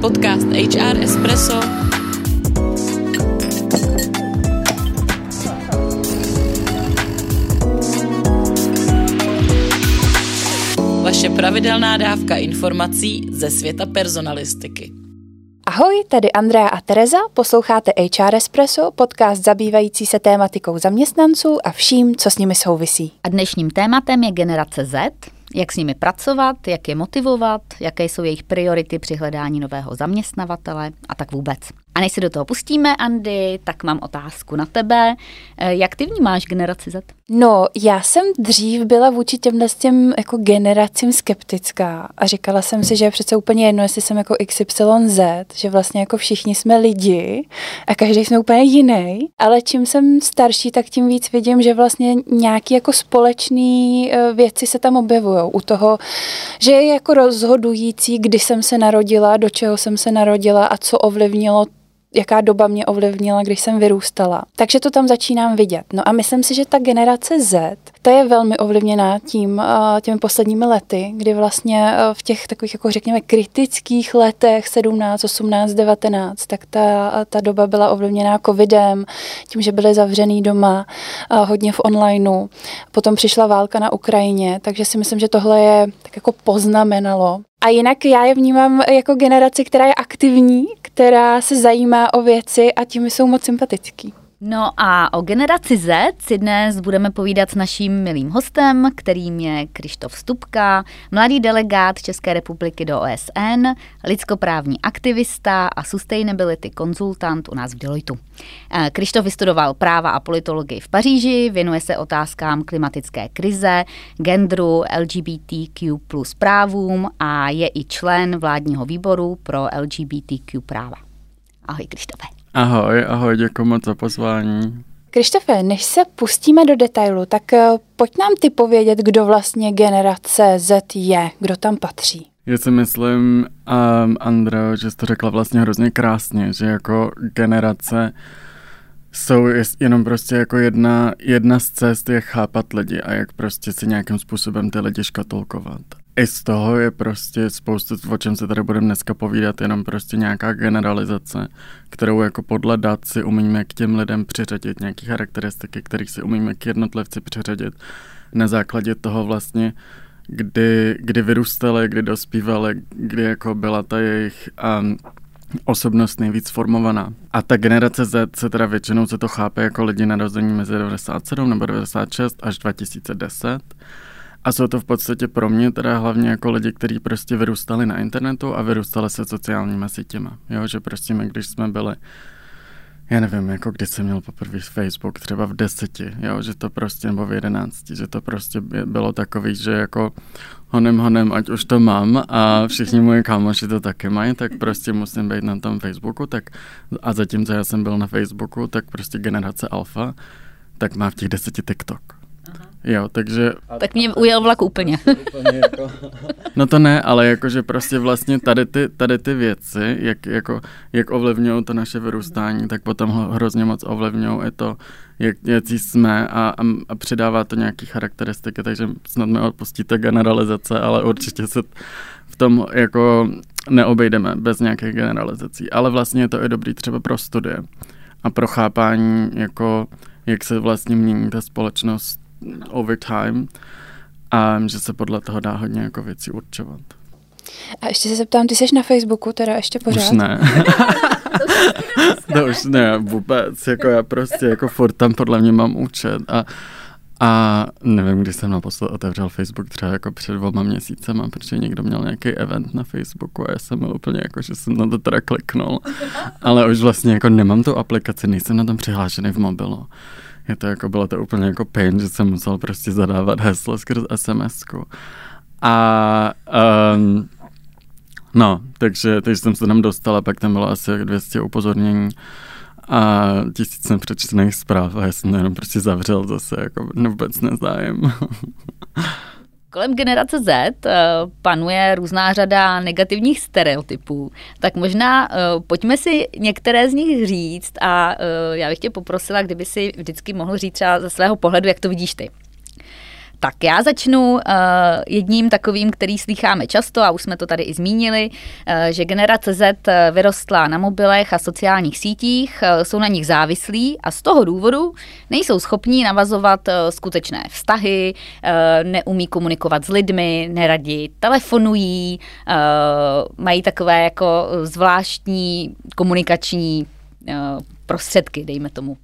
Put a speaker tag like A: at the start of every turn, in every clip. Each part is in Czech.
A: Podcast HR Espresso Vaše pravidelná dávka informací ze světa personalistiky.
B: Ahoj, tady Andrea a Tereza, posloucháte HR Espresso, podcast zabývající se tématikou zaměstnanců a vším, co s nimi souvisí.
C: A dnešním tématem je generace Z, jak s nimi pracovat, jak je motivovat, jaké jsou jejich priority při hledání nového zaměstnavatele a tak vůbec. A než se do toho pustíme, Andy, tak mám otázku na tebe. Eh, jak ty vnímáš generaci Z?
B: No, já jsem dřív byla vůči těmhle těm jako generacím skeptická a říkala jsem si, že je přece úplně jedno, jestli jsem jako XYZ, že vlastně jako všichni jsme lidi a každý jsme úplně jiný, ale čím jsem starší, tak tím víc vidím, že vlastně nějaký jako společný eh, věci se tam objevují u toho, že je jako rozhodující, kdy jsem se narodila, do čeho jsem se narodila a co ovlivnilo jaká doba mě ovlivnila, když jsem vyrůstala. Takže to tam začínám vidět. No a myslím si, že ta generace Z, ta je velmi ovlivněná tím, eh, těmi posledními lety, kdy vlastně eh, v těch takových, jako řekněme, kritických letech 17, 18, 19, tak ta, ta doba byla ovlivněná covidem, tím, že byly zavřený doma, hodně v onlineu. Potom přišla válka na Ukrajině, takže si myslím, že tohle je tak jako poznamenalo a jinak já je vnímám jako generaci, která je aktivní, která se zajímá o věci a tím jsou moc sympatický.
C: No a o generaci Z si dnes budeme povídat s naším milým hostem, kterým je Krištof Stupka, mladý delegát České republiky do OSN, lidskoprávní aktivista a sustainability konzultant u nás v Deloitu. Eh, Krištof vystudoval práva a politologii v Paříži, věnuje se otázkám klimatické krize, genderu, LGBTQ plus právům a je i člen vládního výboru pro LGBTQ práva. Ahoj Krištofe.
D: Ahoj, ahoj, děkuji moc za pozvání.
B: Krištofe, než se pustíme do detailu, tak eh, pojď nám ty povědět, kdo vlastně generace Z je, kdo tam patří.
D: Já si myslím, um, Andreo, že jsi to řekla vlastně hrozně krásně, že jako generace jsou jenom prostě jako jedna, jedna z cest, jak chápat lidi a jak prostě si nějakým způsobem ty lidi škatulkovat i z toho je prostě spoustu, o čem se tady budeme dneska povídat, jenom prostě nějaká generalizace, kterou jako podle dat si umíme k těm lidem přiřadit, nějaké charakteristiky, kterých si umíme k jednotlivci přiřadit na základě toho vlastně, kdy, kdy vyrůstali, kdy dospívali, kdy jako byla ta jejich um, osobnost nejvíc formovaná. A ta generace Z se teda většinou se to chápe jako lidi narození mezi 97 nebo 96 až 2010 a jsou to v podstatě pro mě teda hlavně jako lidi, kteří prostě vyrůstali na internetu a vyrůstali se sociálními sítěma. Jo, že prostě my, když jsme byli já nevím, jako když jsem měl poprvé Facebook, třeba v deseti, jo, že to prostě, nebo v jedenácti, že to prostě bylo takový, že jako honem honem, ať už to mám a všichni moje kámoši to taky mají, tak prostě musím být na tom Facebooku, tak a zatímco já jsem byl na Facebooku, tak prostě generace alfa, tak má v těch deseti TikTok. Jo, takže...
C: Tak mě ujel vlak úplně.
D: Jako- no to ne, ale jakože prostě vlastně tady ty, tady ty věci, jak, jako, jak ovlivňují to naše vyrůstání, tak potom hrozně moc ovlivňují i to, jak, jaký jsme a, a, a přidává to nějaké charakteristiky, takže snad mi odpustíte generalizace, ale určitě se v tom jako neobejdeme bez nějakých generalizací. Ale vlastně je to i dobrý třeba pro studie a pro chápání, jako, jak se vlastně mění ta společnost over time a že se podle toho dá hodně jako věcí určovat.
B: A ještě se zeptám, ty jsi na Facebooku teda ještě pořád?
D: Už ne. to už ne, vůbec, jako já prostě jako furt tam podle mě mám účet a a nevím, když jsem naposled otevřel Facebook třeba jako před dvoma měsícema, protože někdo měl nějaký event na Facebooku a já jsem byl úplně jako, že jsem na to teda kliknul. Ale už vlastně jako nemám tu aplikaci, nejsem na tom přihlášený v mobilu je to jako, bylo to úplně jako pain, že jsem musel prostě zadávat heslo skrz sms -ku. A um, no, takže, takže jsem se tam dostal a pak tam bylo asi 200 upozornění a tisíc nepřečtených zpráv a já jsem to jenom prostě zavřel zase, jako vůbec nezájem.
C: Kolem generace Z uh, panuje různá řada negativních stereotypů, tak možná uh, pojďme si některé z nich říct a uh, já bych tě poprosila, kdyby si vždycky mohl říct třeba ze svého pohledu, jak to vidíš ty. Tak já začnu uh, jedním takovým, který slycháme často a už jsme to tady i zmínili, uh, že generace Z vyrostla na mobilech a sociálních sítích, uh, jsou na nich závislí a z toho důvodu nejsou schopní navazovat uh, skutečné vztahy, uh, neumí komunikovat s lidmi, neradi telefonují, uh, mají takové jako zvláštní komunikační uh, prostředky, dejme tomu.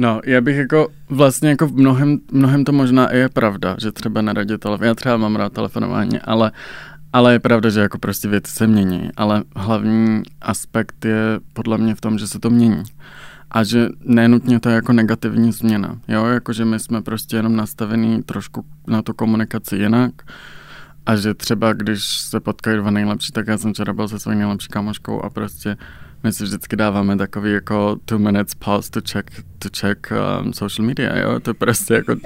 D: No, já bych jako vlastně jako v mnohem, mnohem to možná i je pravda, že třeba neradě telefon, já třeba mám rád telefonování, ale, ale je pravda, že jako prostě věci se mění, ale hlavní aspekt je podle mě v tom, že se to mění. A že nenutně to je jako negativní změna, jo, jakože my jsme prostě jenom nastavení trošku na tu komunikaci jinak, a že třeba když se potkají dva nejlepší, tak já jsem včera byl se svojí nejlepší kamoškou a prostě my si vždycky dáváme takový jako two minutes pause to check, to check um, social media, jo, to prostě jako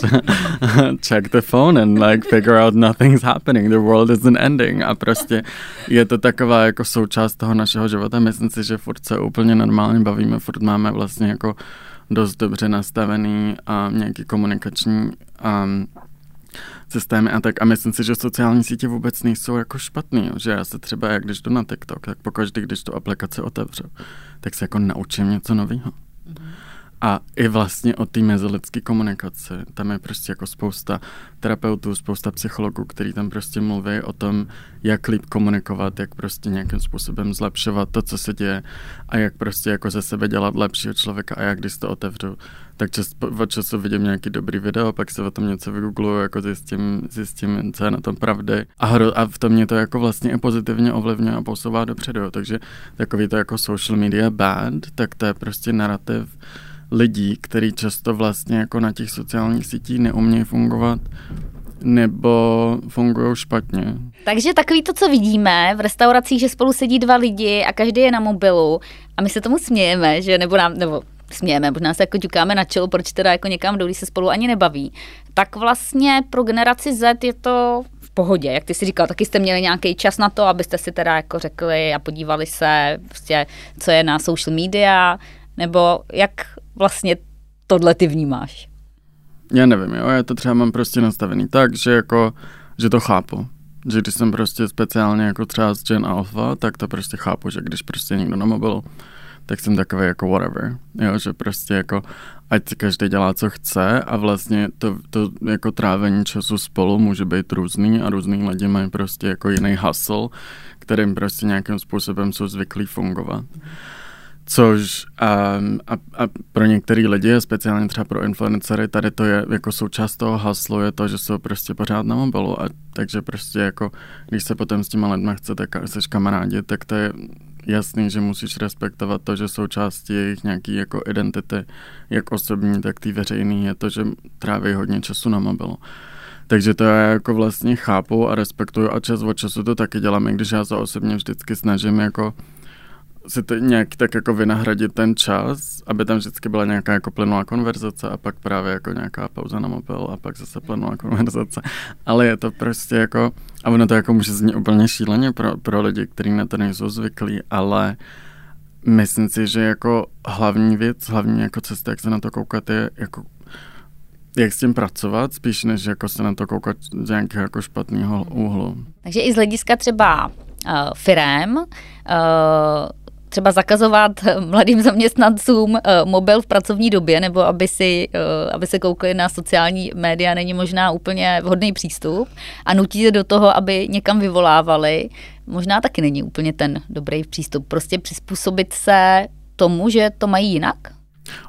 D: check the phone and like figure out nothing's happening, the world isn't ending. A prostě je to taková jako součást toho našeho života, myslím si, že furt se úplně normálně bavíme, furt máme vlastně jako dost dobře nastavený a nějaký komunikační um, systémy a tak. A myslím si, že sociální sítě vůbec nejsou jako špatný, že já se třeba, jak když jdu na TikTok, tak pokaždý, když tu aplikaci otevřu, tak se jako naučím něco nového. Mm-hmm. A i vlastně o té mezilidské komunikaci. Tam je prostě jako spousta terapeutů, spousta psychologů, který tam prostě mluví o tom, jak líp komunikovat, jak prostě nějakým způsobem zlepšovat to, co se děje a jak prostě jako ze sebe dělat lepšího člověka. A jak když to otevřu, tak čas, od času vidím nějaký dobrý video, pak se o tom něco vygoogluju, jako zjistím, zjistím, co je na tom pravdy. A, hro, a v tom mě to jako vlastně i pozitivně ovlivňuje a posouvá dopředu, takže takový to jako social media bad, tak to je prostě narrativ, lidí, kteří často vlastně jako na těch sociálních sítích neumějí fungovat nebo fungují špatně.
C: Takže takový to, co vidíme v restauracích, že spolu sedí dva lidi a každý je na mobilu a my se tomu smějeme, že nebo nám, nebo smějeme, možná se jako ťukáme na čelo, proč teda jako někam jdou, se spolu ani nebaví. Tak vlastně pro generaci Z je to v pohodě, jak ty si říkal, taky jste měli nějaký čas na to, abyste si teda jako řekli a podívali se, prostě, co je na social media, nebo jak vlastně tohle ty vnímáš?
D: Já nevím, jo, já to třeba mám prostě nastavený tak, že jako, že to chápu. Že když jsem prostě speciálně jako třeba z Gen Alpha, tak to prostě chápu, že když prostě někdo na mobilu, tak jsem takový jako whatever, jo, že prostě jako ať si každý dělá, co chce a vlastně to, to jako trávení času spolu může být různý a různý lidi mají prostě jako jiný hustle, kterým prostě nějakým způsobem jsou zvyklí fungovat. Mm. Což um, a, a pro některé lidi, speciálně třeba pro influencery, tady to je jako součást toho haslu, je to, že jsou prostě pořád na mobilu a takže prostě jako, když se potom s těma lidma chcete, jsi kamarádi, tak to je jasný, že musíš respektovat to, že součástí jejich nějaký jako identity, jak osobní, tak ty veřejný, je to, že tráví hodně času na mobilu. Takže to já jako vlastně chápu a respektuju a čas od času to taky dělám, i když já se osobně vždycky snažím jako si to nějak tak jako vynahradit ten čas, aby tam vždycky byla nějaká jako plynulá konverzace a pak právě jako nějaká pauza na mobil a pak zase plynulá konverzace. Ale je to prostě jako, a ono to jako může znít úplně šíleně pro, pro lidi, kteří na to nejsou zvyklí, ale myslím si, že jako hlavní věc, hlavní jako cesta, jak se na to koukat, je jako jak s tím pracovat, spíš než jako se na to koukat z nějakého jako špatného úhlu.
C: Takže i z hlediska třeba uh, firem, uh, třeba zakazovat mladým zaměstnancům eh, mobil v pracovní době, nebo aby, si, eh, aby se koukali na sociální média, není možná úplně vhodný přístup a nutí je do toho, aby někam vyvolávali, možná taky není úplně ten dobrý přístup. Prostě přizpůsobit se tomu, že to mají jinak?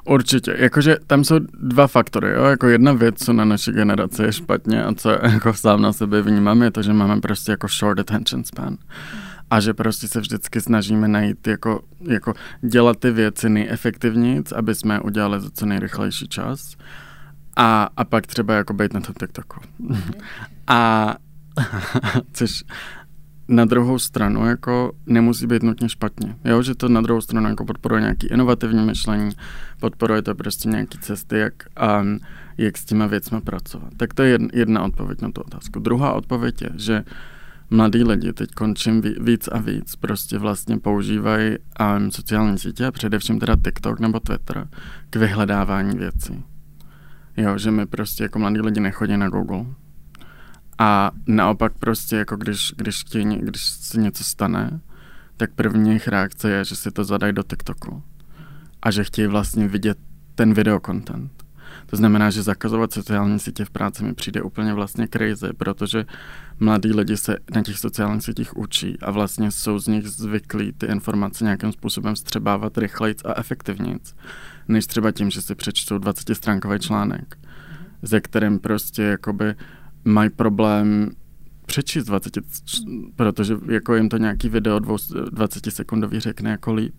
D: Určitě, jakože tam jsou dva faktory, jo? jako jedna věc, co na naší generaci je špatně a co jako sám na sebe vnímám, je to, že máme prostě jako short attention span. Mm a že prostě se vždycky snažíme najít, jako, jako dělat ty věci nejefektivnějc, aby jsme udělali za co nejrychlejší čas a, a pak třeba jako být na tom TikToku. Mm-hmm. a což na druhou stranu jako nemusí být nutně špatně. Jo, že to na druhou stranu jako podporuje nějaký inovativní myšlení, podporuje to prostě nějaký cesty, jak, um, jak s těma věcmi pracovat. Tak to je jedna odpověď na tu otázku. Druhá odpověď je, že mladí lidi teď končím víc a víc, prostě vlastně používají um, sociální sítě a především teda TikTok nebo Twitter k vyhledávání věcí. Jo, že my prostě jako mladí lidi nechodí na Google. A naopak prostě jako když, když, chtějí, když se něco stane, tak první jejich reakce je, že si to zadají do TikToku. A že chtějí vlastně vidět ten videokontent. To znamená, že zakazovat sociální sítě v práci mi přijde úplně vlastně crazy, protože mladí lidi se na těch sociálních sítích učí a vlastně jsou z nich zvyklí ty informace nějakým způsobem střebávat rychleji a efektivněji, než třeba tím, že si přečtou 20-stránkový článek, ze kterým prostě jakoby mají problém přečíst 20, protože jako jim to nějaký video 20 sekundový řekne jako líp.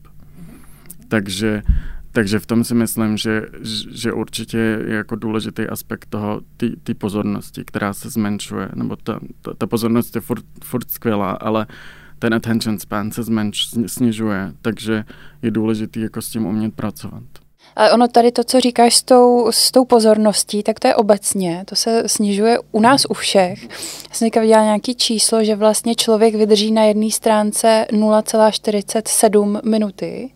D: Takže takže v tom si myslím, že, že určitě je jako důležitý aspekt toho, ty pozornosti, která se zmenšuje, nebo ta, ta, ta pozornost je furt, furt skvělá, ale ten attention span se zmenš, snižuje, takže je důležitý jako s tím umět pracovat.
B: Ale ono tady to, co říkáš s tou, s tou pozorností, tak to je obecně, to se snižuje u nás u všech. Já jsem viděla nějaký číslo, že vlastně člověk vydrží na jedné stránce 0,47 minuty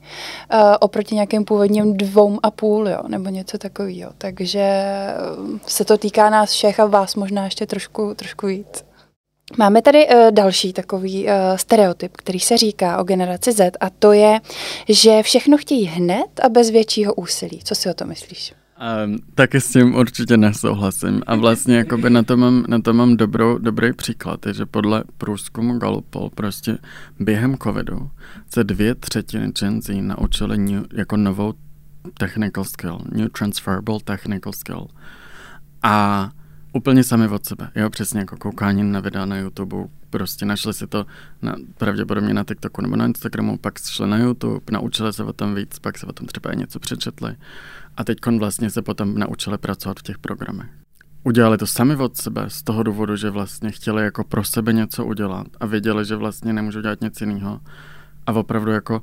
B: uh, oproti nějakým původním dvou a půl, jo, nebo něco takového. Takže eh, se to týká nás všech a vás možná ještě trošku, trošku víc. Máme tady uh, další takový uh, stereotyp, který se říká o generaci Z a to je, že všechno chtějí hned a bez většího úsilí. Co si o to myslíš?
D: Um, taky s tím určitě nesouhlasím. A vlastně jakoby na to mám, na to mám dobrou, dobrý příklad, je, že podle průzkumu Gallupu prostě během covidu se dvě třetiny Gen Z naučili new, jako novou technical skill, new transferable technical skill. A úplně sami od sebe, jo, přesně jako koukání na videa na YouTube, prostě našli si to na, pravděpodobně na TikToku nebo na Instagramu, pak šli na YouTube, naučili se o tom víc, pak se o tom třeba něco přečetli a teď vlastně se potom naučili pracovat v těch programech. Udělali to sami od sebe z toho důvodu, že vlastně chtěli jako pro sebe něco udělat a věděli, že vlastně nemůžou dělat nic jiného. A opravdu jako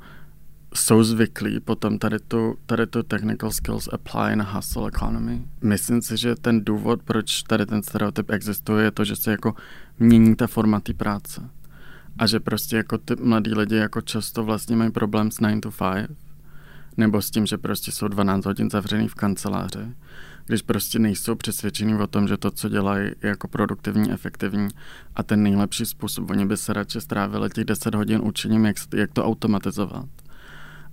D: jsou zvyklí potom tady tu, tady tu technical skills apply na hustle economy. Myslím si, že ten důvod, proč tady ten stereotyp existuje, je to, že se jako mění ta forma té práce. A že prostě jako ty mladí lidi jako často vlastně mají problém s 9 to 5, nebo s tím, že prostě jsou 12 hodin zavřený v kanceláři, když prostě nejsou přesvědčení o tom, že to, co dělají, je jako produktivní, efektivní a ten nejlepší způsob, oni by se radši strávili těch 10 hodin učením, jak, jak to automatizovat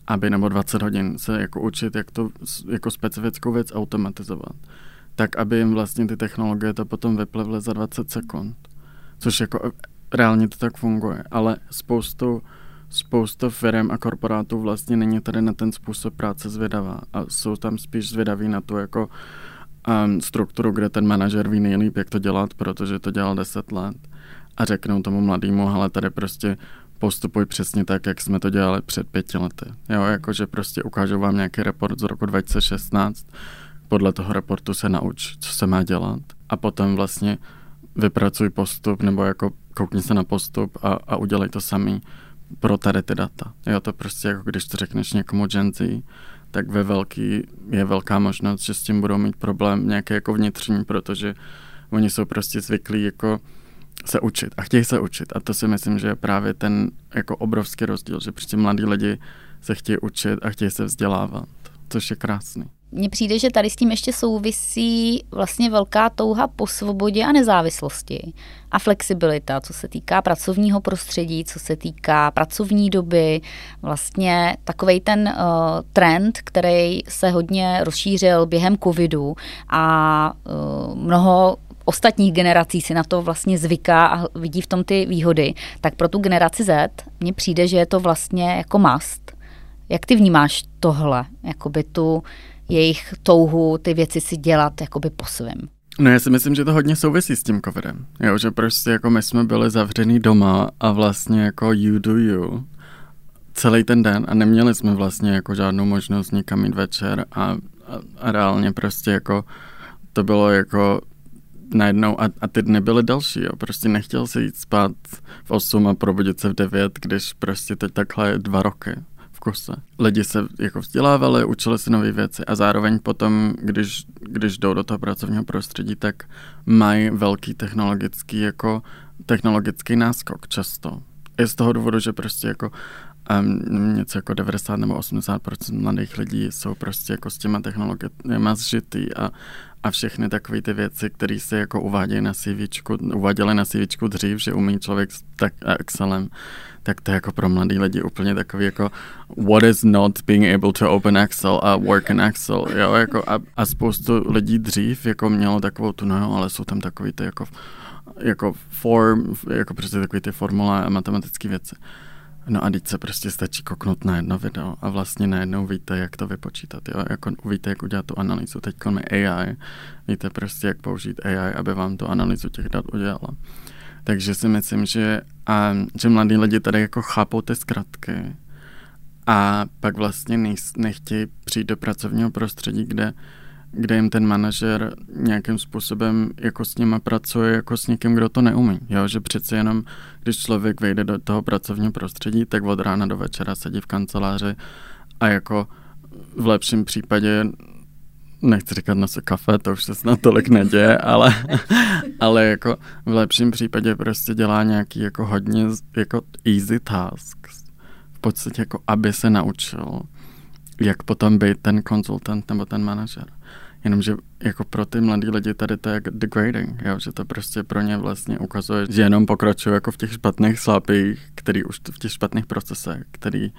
D: aby nebo 20 hodin se jako učit, jak to jako specifickou věc automatizovat, tak aby jim vlastně ty technologie to potom vyplevly za 20 sekund. Což jako reálně to tak funguje, ale spoustu spousta firm a korporátů vlastně není tady na ten způsob práce zvědavá. A jsou tam spíš zvědaví na tu jako um, strukturu, kde ten manažer ví nejlíp, jak to dělat, protože to dělal 10 let. A řeknou tomu mladému, ale tady prostě postupuj přesně tak, jak jsme to dělali před pěti lety. Jo, jakože prostě ukážu vám nějaký report z roku 2016, podle toho reportu se nauč, co se má dělat a potom vlastně vypracuj postup nebo jako koukni se na postup a, a udělej to samý pro tady ty data. Jo, to prostě jako když to řekneš někomu Gen Z, tak ve velký je velká možnost, že s tím budou mít problém nějaký jako vnitřní, protože oni jsou prostě zvyklí jako se učit a chtějí se učit. A to si myslím, že je právě ten jako obrovský rozdíl, že prostě mladí lidi se chtějí učit a chtějí se vzdělávat, což je krásný.
C: Mně přijde, že tady s tím ještě souvisí vlastně velká touha po svobodě a nezávislosti a flexibilita, co se týká pracovního prostředí, co se týká pracovní doby, vlastně takový ten uh, trend, který se hodně rozšířil během covidu a uh, mnoho ostatních generací si na to vlastně zvyká a vidí v tom ty výhody, tak pro tu generaci Z mně přijde, že je to vlastně jako must. Jak ty vnímáš tohle, jakoby tu jejich touhu ty věci si dělat jakoby po svém?
D: No já si myslím, že to hodně souvisí s tím covidem. Jo, že prostě jako my jsme byli zavřený doma a vlastně jako you do you celý ten den a neměli jsme vlastně jako žádnou možnost nikam jít večer a, a, a reálně prostě jako to bylo jako najednou a, a ty dny byly další, jo. Prostě nechtěl si jít spát v 8 a probudit se v 9, když prostě teď takhle dva roky v kuse. Lidi se jako vzdělávali, učili si nové věci a zároveň potom, když, když jdou do toho pracovního prostředí, tak mají velký technologický jako technologický náskok často. i z toho důvodu, že prostě jako um, něco jako 90 nebo 80 mladých lidí jsou prostě jako s těma technologiemi zžitý a, a všechny takové ty věci, které se jako uvádějí na CV, uváděly na CV dřív, že umí člověk s tak Excelem, tak to je jako pro mladý lidi úplně takový jako what is not being able to open Excel a work in Excel, jo, jako a, a spoustu lidí dřív jako mělo takovou tu, no ale jsou tam takový ty jako jako form, jako prostě takový ty formule a matematické věci. No a teď se prostě stačí koknout na jedno video a vlastně najednou víte, jak to vypočítat. Jo? Jako víte, jak udělat tu analýzu. Teď máme AI, víte prostě, jak použít AI, aby vám tu analýzu těch dat udělala. Takže si myslím, že, a, že mladí lidi tady jako chápou ty zkratky a pak vlastně nechtějí přijít do pracovního prostředí, kde kde jim ten manažer nějakým způsobem jako s nima pracuje jako s někým, kdo to neumí. Jo? Že přeci jenom, když člověk vejde do toho pracovního prostředí, tak od rána do večera sedí v kanceláři a jako v lepším případě nechci říkat se kafe, to už se snad tolik neděje, ale, ale jako v lepším případě prostě dělá nějaký jako hodně jako easy tasks. V podstatě jako aby se naučil, jak potom být ten konzultant nebo ten manažer. Jenomže jako pro ty mladí lidi tady to je degrading, jo? že to prostě pro ně vlastně ukazuje, že jenom pokračují jako v těch špatných slapích, který už v těch špatných procesech, který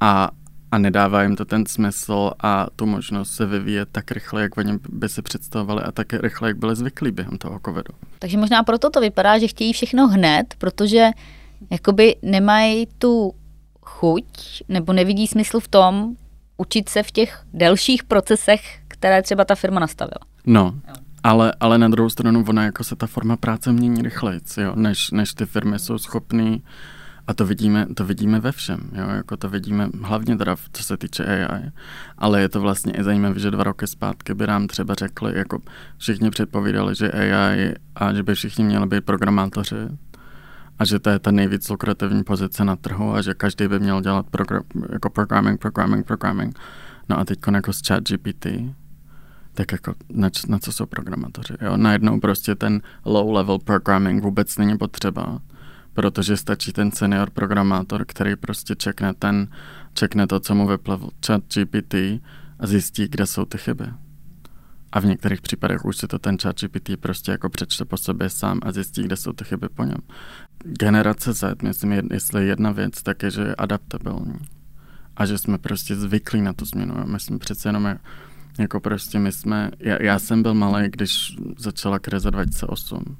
D: a, a nedává jim to ten smysl a tu možnost se vyvíjet tak rychle, jak oni by si představovali a tak rychle, jak byli zvyklí během toho covidu.
C: Takže možná proto to vypadá, že chtějí všechno hned, protože jakoby nemají tu chuť nebo nevidí smysl v tom učit se v těch delších procesech, které třeba ta firma nastavila.
D: No, ale, ale na druhou stranu ona jako se ta forma práce mění rychleji, jo, než, než ty firmy jsou schopné a to vidíme, to vidíme ve všem, jo, jako to vidíme hlavně teda, co se týče AI, ale je to vlastně i zajímavé, že dva roky zpátky by nám třeba řekli, jako všichni předpovídali, že AI a že by všichni měli být programátoři a že to je ta nejvíc lukrativní pozice na trhu a že každý by měl dělat program, jako programming, programming, programming. No a teď jako s chat GPT, tak jako na, na co jsou programátoři. Jo? Najednou prostě ten low level programming vůbec není potřeba, protože stačí ten senior programátor, který prostě čekne ten, čekne to, co mu vyplavil chat GPT a zjistí, kde jsou ty chyby. A v některých případech už si to ten chat GPT prostě jako přečte po sobě sám a zjistí, kde jsou ty chyby po něm. Generace Z, myslím, jestli jedna věc, tak je, že je adaptabilní. A že jsme prostě zvyklí na tu změnu. My jsme přece jenom jako prostě my jsme, já, já jsem byl malý, když začala krize 2008.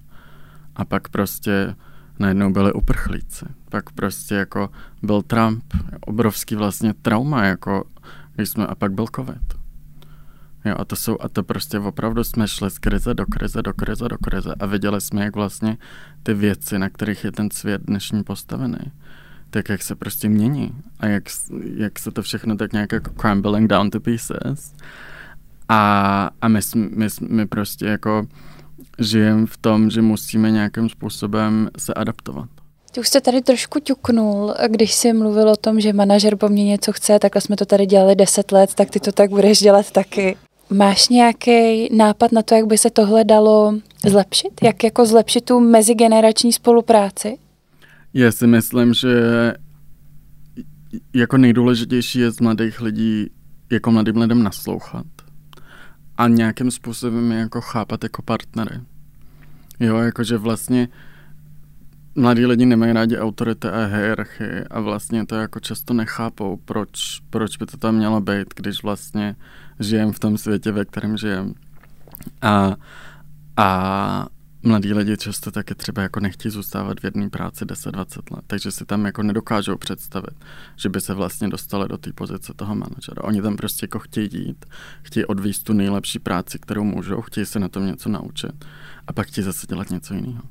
D: A pak prostě najednou byli uprchlíci. Pak prostě jako byl Trump, obrovský vlastně trauma, jako když jsme, a pak byl covid. Jo, a to jsou, a to prostě opravdu jsme šli z krize do krize, do krize, do krize a viděli jsme, jak vlastně ty věci, na kterých je ten svět dnešní postavený, tak jak se prostě mění a jak, jak se to všechno tak nějak jako crumbling down to pieces. A, a my, my, my prostě jako žijeme v tom, že musíme nějakým způsobem se adaptovat.
B: Ty už jste tady trošku ťuknul, když jsi mluvil o tom, že manažer po mně něco chce, takhle jsme to tady dělali deset let, tak ty to tak budeš dělat taky. Máš nějaký nápad na to, jak by se tohle dalo zlepšit? Jak jako zlepšit tu mezigenerační spolupráci?
D: Já si myslím, že jako nejdůležitější je z mladých lidí jako mladým lidem naslouchat a nějakým způsobem je jako chápat jako partnery. Jo, jakože vlastně mladí lidi nemají rádi autority a hierarchii a vlastně to jako často nechápou, proč, proč by to tam mělo být, když vlastně žijem v tom světě, ve kterém žijem. A, a mladí lidi často taky třeba jako nechtějí zůstávat v jedné práci 10-20 let, takže si tam jako nedokážou představit, že by se vlastně dostali do té pozice toho manažera. Oni tam prostě jako chtějí jít, chtějí odvíst tu nejlepší práci, kterou můžou, chtějí se na tom něco naučit a pak chtějí zase dělat něco jiného.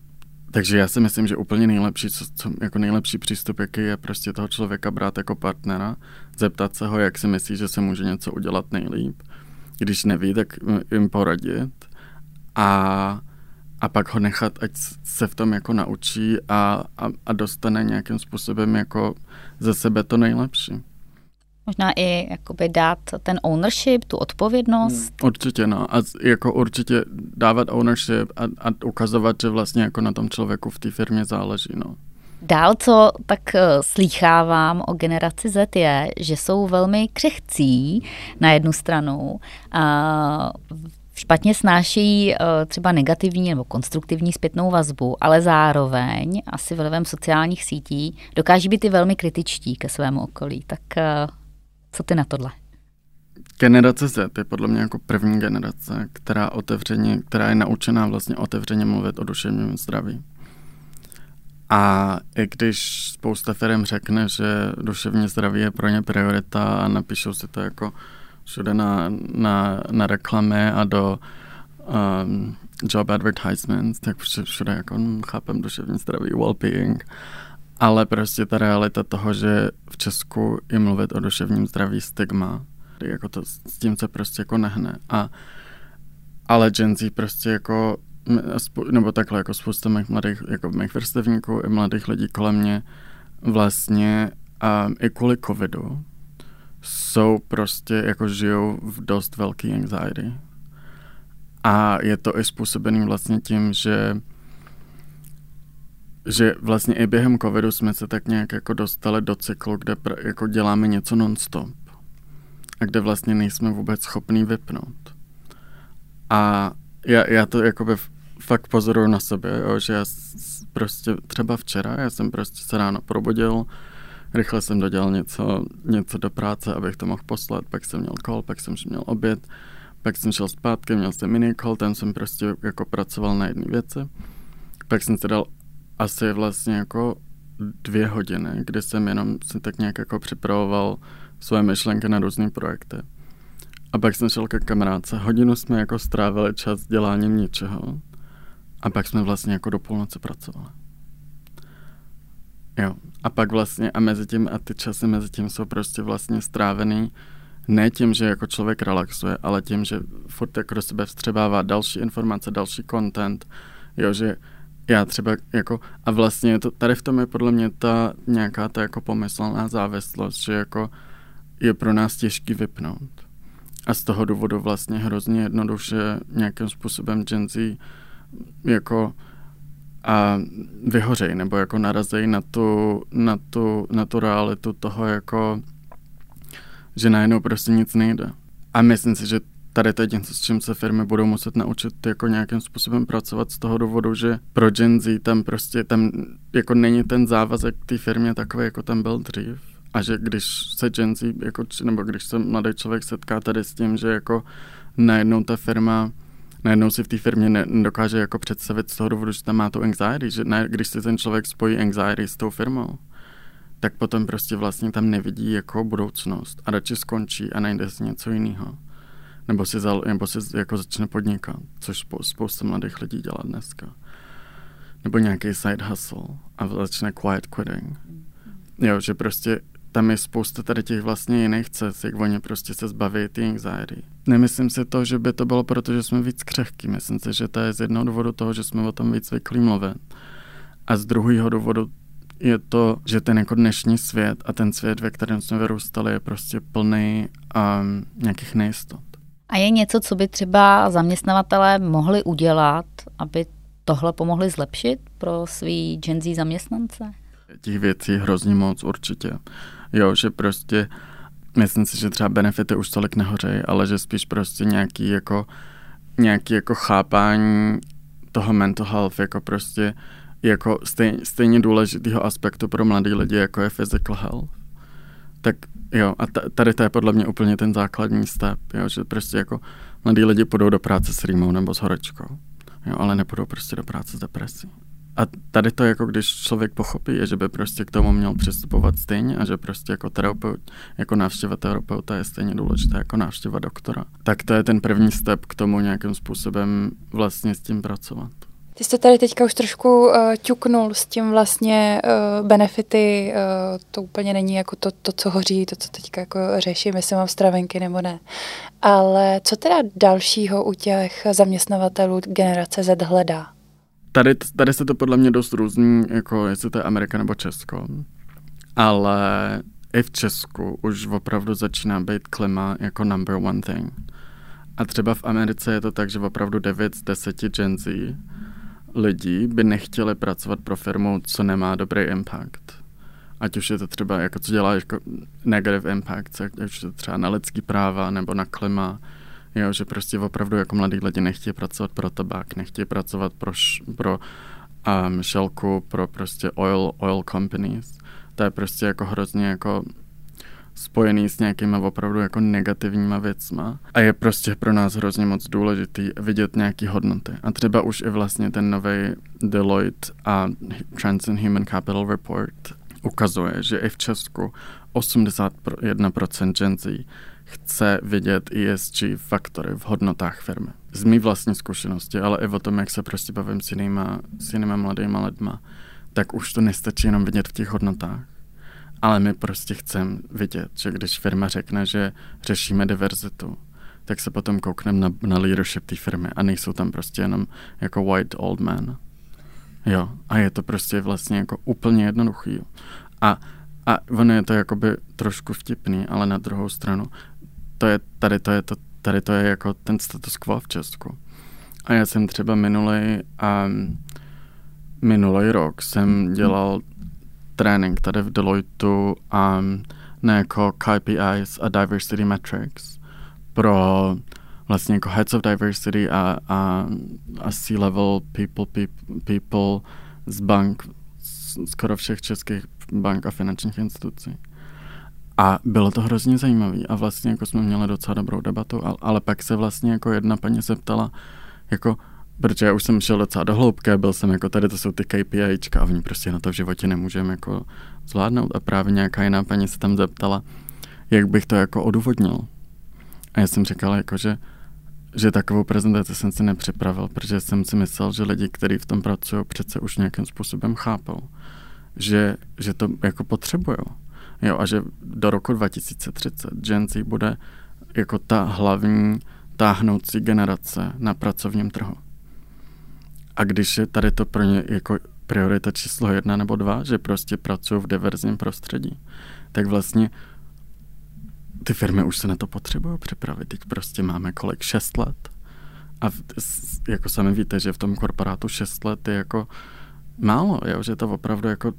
D: Takže já si myslím, že úplně nejlepší, co, co, jako nejlepší přístup, jaký je prostě toho člověka brát jako partnera, zeptat se ho, jak si myslí, že se může něco udělat nejlíp. Když neví, tak jim poradit. A a pak ho nechat, ať se v tom jako naučí a, a, a dostane nějakým způsobem jako ze sebe to nejlepší.
C: Možná i jakoby dát ten ownership, tu odpovědnost. Hmm,
D: určitě, no. A jako určitě dávat ownership a, a ukazovat, že vlastně jako na tom člověku v té firmě záleží, no.
C: Dál, co tak eh, slýchávám o generaci Z je, že jsou velmi křehcí na jednu stranu. A špatně snášejí eh, třeba negativní nebo konstruktivní zpětnou vazbu, ale zároveň asi vlivem sociálních sítí dokáží být i velmi kritičtí ke svému okolí. Tak eh, co ty na tohle?
D: Generace Z je podle mě jako první generace, která otevřeně, která je naučená vlastně otevřeně mluvit o duševním zdraví. A i když spousta firm řekne, že duševní zdraví je pro ně priorita a napíšou si to jako všude na, na, na reklamy a do um, job advertisements, tak všude jako hm, chápem duševní zdraví, well-being, ale prostě ta realita toho, že v Česku je mluvit o duševním zdraví stigma, jako to s tím se prostě jako nehne. A, ale Gen Z prostě jako nebo takhle jako spousta mých mladých, jako mých vrstevníků i mladých lidí kolem mě vlastně um, i kvůli covidu jsou prostě jako žijou v dost velký anxiety. A je to i způsobený vlastně tím, že že vlastně i během covidu jsme se tak nějak jako dostali do cyklu, kde pr- jako děláme něco non-stop a kde vlastně nejsme vůbec schopní vypnout. A já, já to jakoby fakt pozoruju na sobě, jo, že já prostě třeba včera, já jsem prostě se ráno probudil, rychle jsem dodělal něco, něco do práce, abych to mohl poslat, pak jsem měl call, pak jsem měl oběd, pak jsem šel zpátky, měl jsem mini call, ten jsem prostě jako pracoval na jedné věci. Pak jsem si dal asi vlastně jako dvě hodiny, kdy jsem jenom si tak nějak jako připravoval svoje myšlenky na různé projekty. A pak jsem šel ke kamarádce. Hodinu jsme jako strávili čas děláním něčeho. A pak jsme vlastně jako do půlnoci pracovali. Jo. A pak vlastně, a mezi tím, a ty časy mezi tím jsou prostě vlastně strávený ne tím, že jako člověk relaxuje, ale tím, že furt jako do sebe vstřebává další informace, další content, jo, že já třeba jako, a vlastně to, tady v tom je podle mě ta nějaká ta jako pomyslná závislost, že jako je pro nás těžký vypnout. A z toho důvodu vlastně hrozně jednoduše nějakým způsobem Gen Z jako a vyhořej, nebo jako narazej na tu, na tu, na tu realitu toho jako, že najednou prostě nic nejde. A myslím si, že tady to je něco, s čím se firmy budou muset naučit jako nějakým způsobem pracovat z toho důvodu, že pro Gen Z tam prostě tam jako není ten závazek té firmě takový, jako tam byl dřív. A že když se Gen Z, jako, nebo když se mladý člověk setká tady s tím, že jako najednou ta firma najednou si v té firmě nedokáže jako představit z toho důvodu, že tam má tu anxiety, že ne, když si ten člověk spojí anxiety s tou firmou, tak potom prostě vlastně tam nevidí jako budoucnost a radši skončí a najde si něco jiného. Nebo si, zal, nebo si jako začne podnikat, což spousta mladých lidí dělá dneska. Nebo nějaký side hustle a začne quiet quitting. Jo, že prostě tam je spousta tady těch vlastně jiných cest, jak oni prostě se zbaví ty anxiety. Nemyslím si to, že by to bylo proto, že jsme víc křehký. Myslím si, že to je z jednoho důvodu toho, že jsme o tom víc zvyklí mluvit. A z druhého důvodu je to, že ten jako dnešní svět a ten svět, ve kterém jsme vyrůstali, je prostě plný um, nějakých nejistot.
C: A je něco, co by třeba zaměstnavatelé mohli udělat, aby tohle pomohli zlepšit pro svý Gen Z zaměstnance?
D: Těch věcí hrozně moc určitě. Jo, že prostě myslím si, že třeba benefity už tolik nehořejí, ale že spíš prostě nějaký jako nějaký jako chápání toho mental health jako prostě jako stejně, stejně důležitýho aspektu pro mladý lidi, jako je physical health. Tak jo, a tady to je podle mě úplně ten základní step, jo, že prostě jako mladí lidi půjdou do práce s rýmou nebo s horečkou, jo, ale nepůjdou prostě do práce s depresí. A tady to jako když člověk pochopí, je, že by prostě k tomu měl přistupovat stejně a že prostě jako terapeut, jako návštěva terapeuta je stejně důležitá jako návštěva doktora. Tak to je ten první step k tomu nějakým způsobem vlastně s tím pracovat.
B: Ty jsi to tady teďka už trošku uh, ťuknul s tím vlastně uh, benefity, uh, to úplně není jako to, to, co hoří, to, co teďka jako řeším, jestli mám stravenky nebo ne. Ale co teda dalšího u těch zaměstnavatelů generace Z hledá?
D: Tady, tady se to podle mě dost různí, jako jestli to je Amerika nebo Česko. Ale i v Česku už opravdu začíná být klima jako number one thing. A třeba v Americe je to tak, že opravdu 9 z 10 Gen Z lidí by nechtěli pracovat pro firmu, co nemá dobrý impact. Ať už je to třeba, jako co dělá jako negative impact, ať už je to třeba na lidský práva nebo na klima, jo, že prostě opravdu jako mladí lidi nechtějí pracovat pro tabák, nechtějí pracovat pro, pro um, šelku, pro prostě oil, oil companies. To je prostě jako hrozně jako spojený s nějakýma opravdu jako negativníma věcma. A je prostě pro nás hrozně moc důležitý vidět nějaký hodnoty. A třeba už i vlastně ten nový Deloitte a Trans and Human Capital Report ukazuje, že i v Česku 81% Gen Z chce vidět ESG faktory v hodnotách firmy. Z mý vlastní zkušenosti, ale i o tom, jak se prostě bavím s jinýma, s jinýma mladýma lidma, tak už to nestačí jenom vidět v těch hodnotách ale my prostě chceme vidět, že když firma řekne, že řešíme diverzitu, tak se potom koukneme na, na leadership té firmy a nejsou tam prostě jenom jako white old man. Jo, a je to prostě vlastně jako úplně jednoduchý. A, a ono je to jakoby trošku vtipný, ale na druhou stranu, to je, tady to je to, tady to je jako ten status quo v Česku. A já jsem třeba minulý, um, minulý rok jsem dělal trénink tady v Deloitu um, na jako KPIs a diversity metrics pro vlastně jako heads of diversity a, a, a C-level people, people, people z bank, skoro všech českých bank a finančních institucí. A bylo to hrozně zajímavé a vlastně jako jsme měli docela dobrou debatu, ale, ale pak se vlastně jako jedna paní se ptala, jako protože já už jsem šel docela do hloubky, byl jsem jako tady to jsou ty KPIčka a oni prostě na to v životě nemůžeme jako zvládnout a právě nějaká jiná paní se tam zeptala, jak bych to jako odůvodnil. A já jsem říkal jako, že, že takovou prezentaci jsem si nepřipravil, protože jsem si myslel, že lidi, kteří v tom pracují, přece už nějakým způsobem chápou, že, že to jako potřebují. Jo, a že do roku 2030 Gen Z bude jako ta hlavní táhnoucí generace na pracovním trhu. A když je tady to pro ně jako priorita číslo jedna nebo dva, že prostě pracují v diverzním prostředí, tak vlastně ty firmy už se na to potřebují připravit. Teď prostě máme kolik? Šest let. A v, jako sami víte, že v tom korporátu šest let je jako málo, jo? že to opravdu jako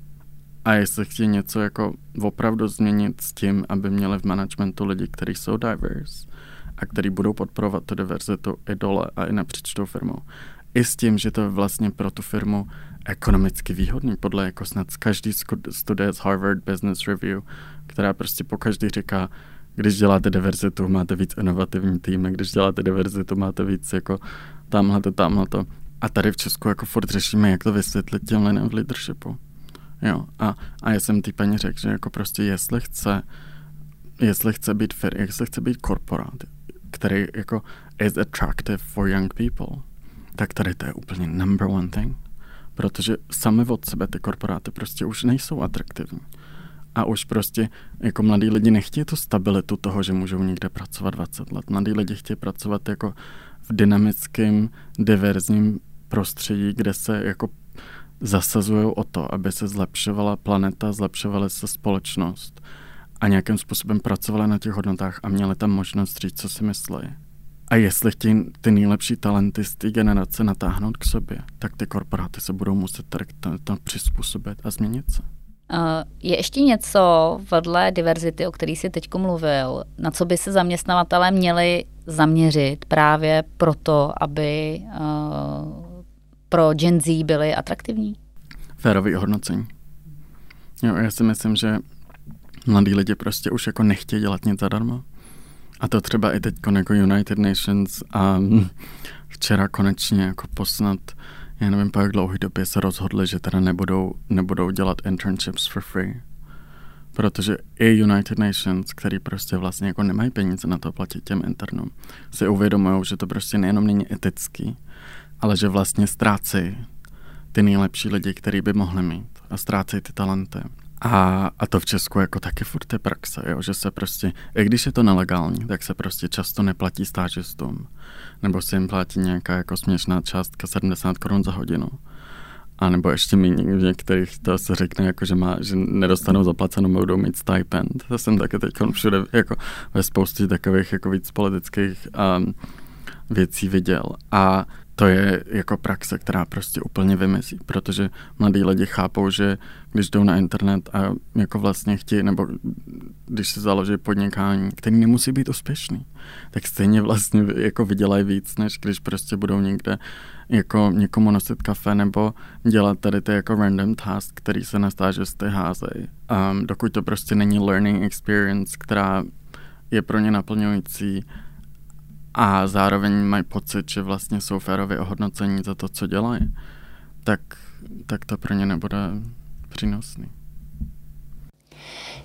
D: a jestli chtějí něco jako opravdu změnit s tím, aby měli v managementu lidi, kteří jsou diverse a kteří budou podporovat tu diverzitu i dole a i napříč tou firmou, i s tím, že to je vlastně pro tu firmu ekonomicky výhodný, podle jako snad každý studie z Harvard Business Review, která prostě po každý říká, když děláte diverzitu, máte víc inovativní tým, když děláte diverzitu, máte víc jako tamhle to, tamhle to. A tady v Česku jako furt řešíme, jak to vysvětlit těm lidem v leadershipu. Jo, a, a já jsem té paní řekl, že jako prostě jestli chce, jestli chce být fir, jestli chce být korporát, který jako is attractive for young people, tak tady to je úplně number one thing. Protože sami od sebe ty korporáty prostě už nejsou atraktivní. A už prostě jako mladí lidi nechtějí tu stabilitu toho, že můžou někde pracovat 20 let. Mladí lidi chtějí pracovat jako v dynamickém, diverzním prostředí, kde se jako zasazují o to, aby se zlepšovala planeta, zlepšovala se společnost a nějakým způsobem pracovali na těch hodnotách a měli tam možnost říct, co si myslí. A jestli chtějí ty nejlepší talenty z té generace natáhnout k sobě, tak ty korporáty se budou muset tady to, to přizpůsobit a změnit se.
C: Je ještě něco vedle diverzity, o který jsi teď mluvil, na co by se zaměstnavatelé měli zaměřit právě proto, aby pro Gen Z byli atraktivní?
D: Férový hodnocení. Jo, já si myslím, že mladí lidi prostě už jako nechtějí dělat nic zadarmo. A to třeba i teď jako United Nations a včera konečně jako posnad, já nevím po jak dlouhé době se rozhodli, že teda nebudou, nebudou dělat internships for free. Protože i United Nations, který prostě vlastně jako nemají peníze na to platit těm internům, si uvědomují, že to prostě nejenom není etický, ale že vlastně ztrácejí ty nejlepší lidi, který by mohli mít a ztrácejí ty talenty. A, a to v Česku jako taky furt je praxe, jo? že se prostě, i když je to nelegální, tak se prostě často neplatí stážistům. Nebo se jim platí nějaká jako směšná částka 70 korun za hodinu. A nebo ještě méně, v některých to se řekne, jako, že, má, že nedostanou zaplacenou, budou mít stipend. To jsem taky teď všude jako ve spoustě takových jako víc politických um, věcí viděl. A to je jako praxe, která prostě úplně vymizí, protože mladí lidi chápou, že když jdou na internet a jako vlastně chtějí, nebo když se založí podnikání, který nemusí být úspěšný, tak stejně vlastně jako vydělají víc, než když prostě budou někde jako někomu nosit kafe nebo dělat tady ty jako random task, který se na stážisty házejí. Um, dokud to prostě není learning experience, která je pro ně naplňující a zároveň mají pocit, že vlastně jsou férově ohodnocení za to, co dělají, tak, tak to pro ně nebude přínosný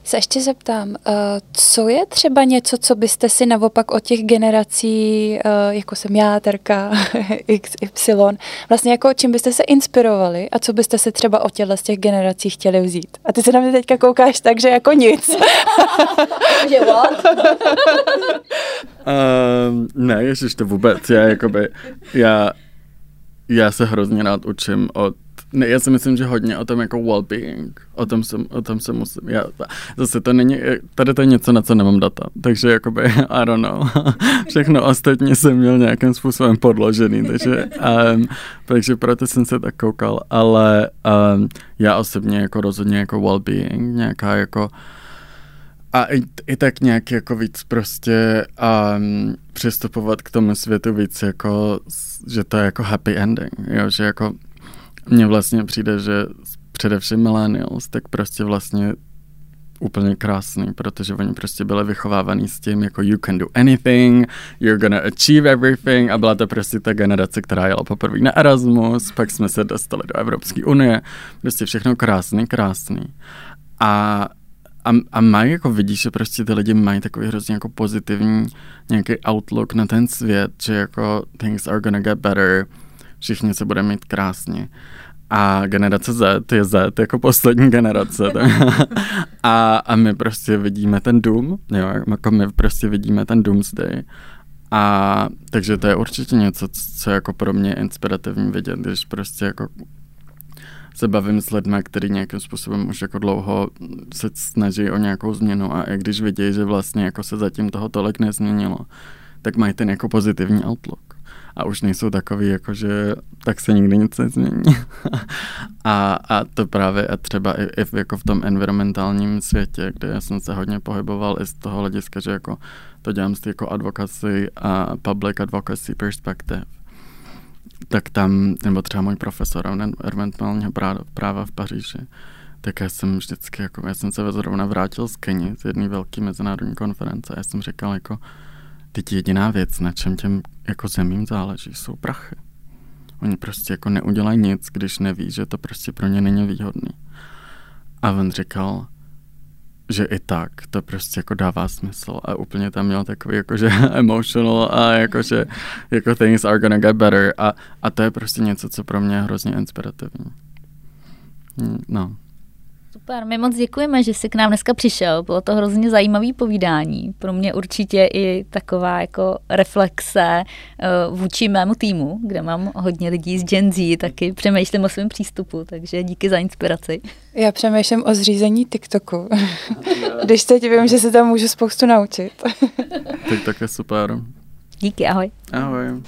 B: se ještě zeptám, eh, co je třeba něco, co byste si naopak od těch generací, eh, jako jsem já, Terka, XY, vlastně jako čím byste se inspirovali a co byste si třeba od těchto z těch generací chtěli vzít? A ty se na mě teďka koukáš tak, že jako nic.
C: že what?
D: uh, ne, ježiš, to vůbec. Já jakoby, já, já se hrozně rád učím od ne, já si myslím, že hodně o tom jako well-being. O tom se, o tom se musím, já, zase to není, tady to je něco, na co nemám data, takže jakoby, I don't know. Všechno ostatně jsem měl nějakým způsobem podložený, takže, um, takže proto jsem se tak koukal, ale um, já osobně jako rozhodně jako well-being, nějaká jako a i, i tak nějak jako víc prostě um, přistupovat k tomu světu víc jako, že to je jako happy ending, jo, že jako mně vlastně přijde, že především millennials, tak prostě vlastně úplně krásný, protože oni prostě byli vychovávaní s tím, jako you can do anything, you're gonna achieve everything a byla to prostě ta generace, která jela poprvé na Erasmus, pak jsme se dostali do Evropské unie, prostě všechno krásný, krásný. A a, a mají, jako vidíš, že prostě ty lidi mají takový hrozně jako pozitivní nějaký outlook na ten svět, že jako things are gonna get better, všichni se budeme mít krásně. A generace Z je Z jako poslední generace. a, a my prostě vidíme ten dům, jo, jako my prostě vidíme ten doomsday. A takže to je určitě něco, co je jako pro mě inspirativní vidět, když prostě jako se bavím s lidmi, který nějakým způsobem už jako dlouho se snaží o nějakou změnu a i když vidí, že vlastně jako se zatím toho tolik nezměnilo, tak mají ten jako pozitivní outlook a už nejsou takový, jako že tak se nikdy nic nezmění. a, a to právě a třeba i, i jako v tom environmentálním světě, kde já jsem se hodně pohyboval i z toho hlediska, že jako to dělám z jako advocacy a public advocacy perspective, tak tam, nebo třeba můj profesor environmentálního práva v Paříži, tak já jsem vždycky, jako, já jsem se zrovna vrátil z Keni, z jedné velké mezinárodní konference a já jsem říkal, jako, Teď jediná věc, na čem těm jako zemím záleží, jsou prachy. Oni prostě jako neudělají nic, když neví, že to prostě pro ně není výhodný. A on říkal, že i tak to prostě jako dává smysl a úplně tam měl takový jakože emotional a jakože jako things are gonna get better a, a to je prostě něco, co pro mě je hrozně inspirativní. Hm, no.
C: Super, my moc děkujeme, že jsi k nám dneska přišel. Bylo to hrozně zajímavý povídání. Pro mě určitě i taková jako reflexe uh, vůči mému týmu, kde mám hodně lidí z Gen Z, taky přemýšlím o svém přístupu, takže díky za inspiraci.
B: Já přemýšlím o zřízení TikToku, když teď vím, že se tam můžu spoustu naučit.
D: TikTok je super.
C: Díky, ahoj.
D: Ahoj.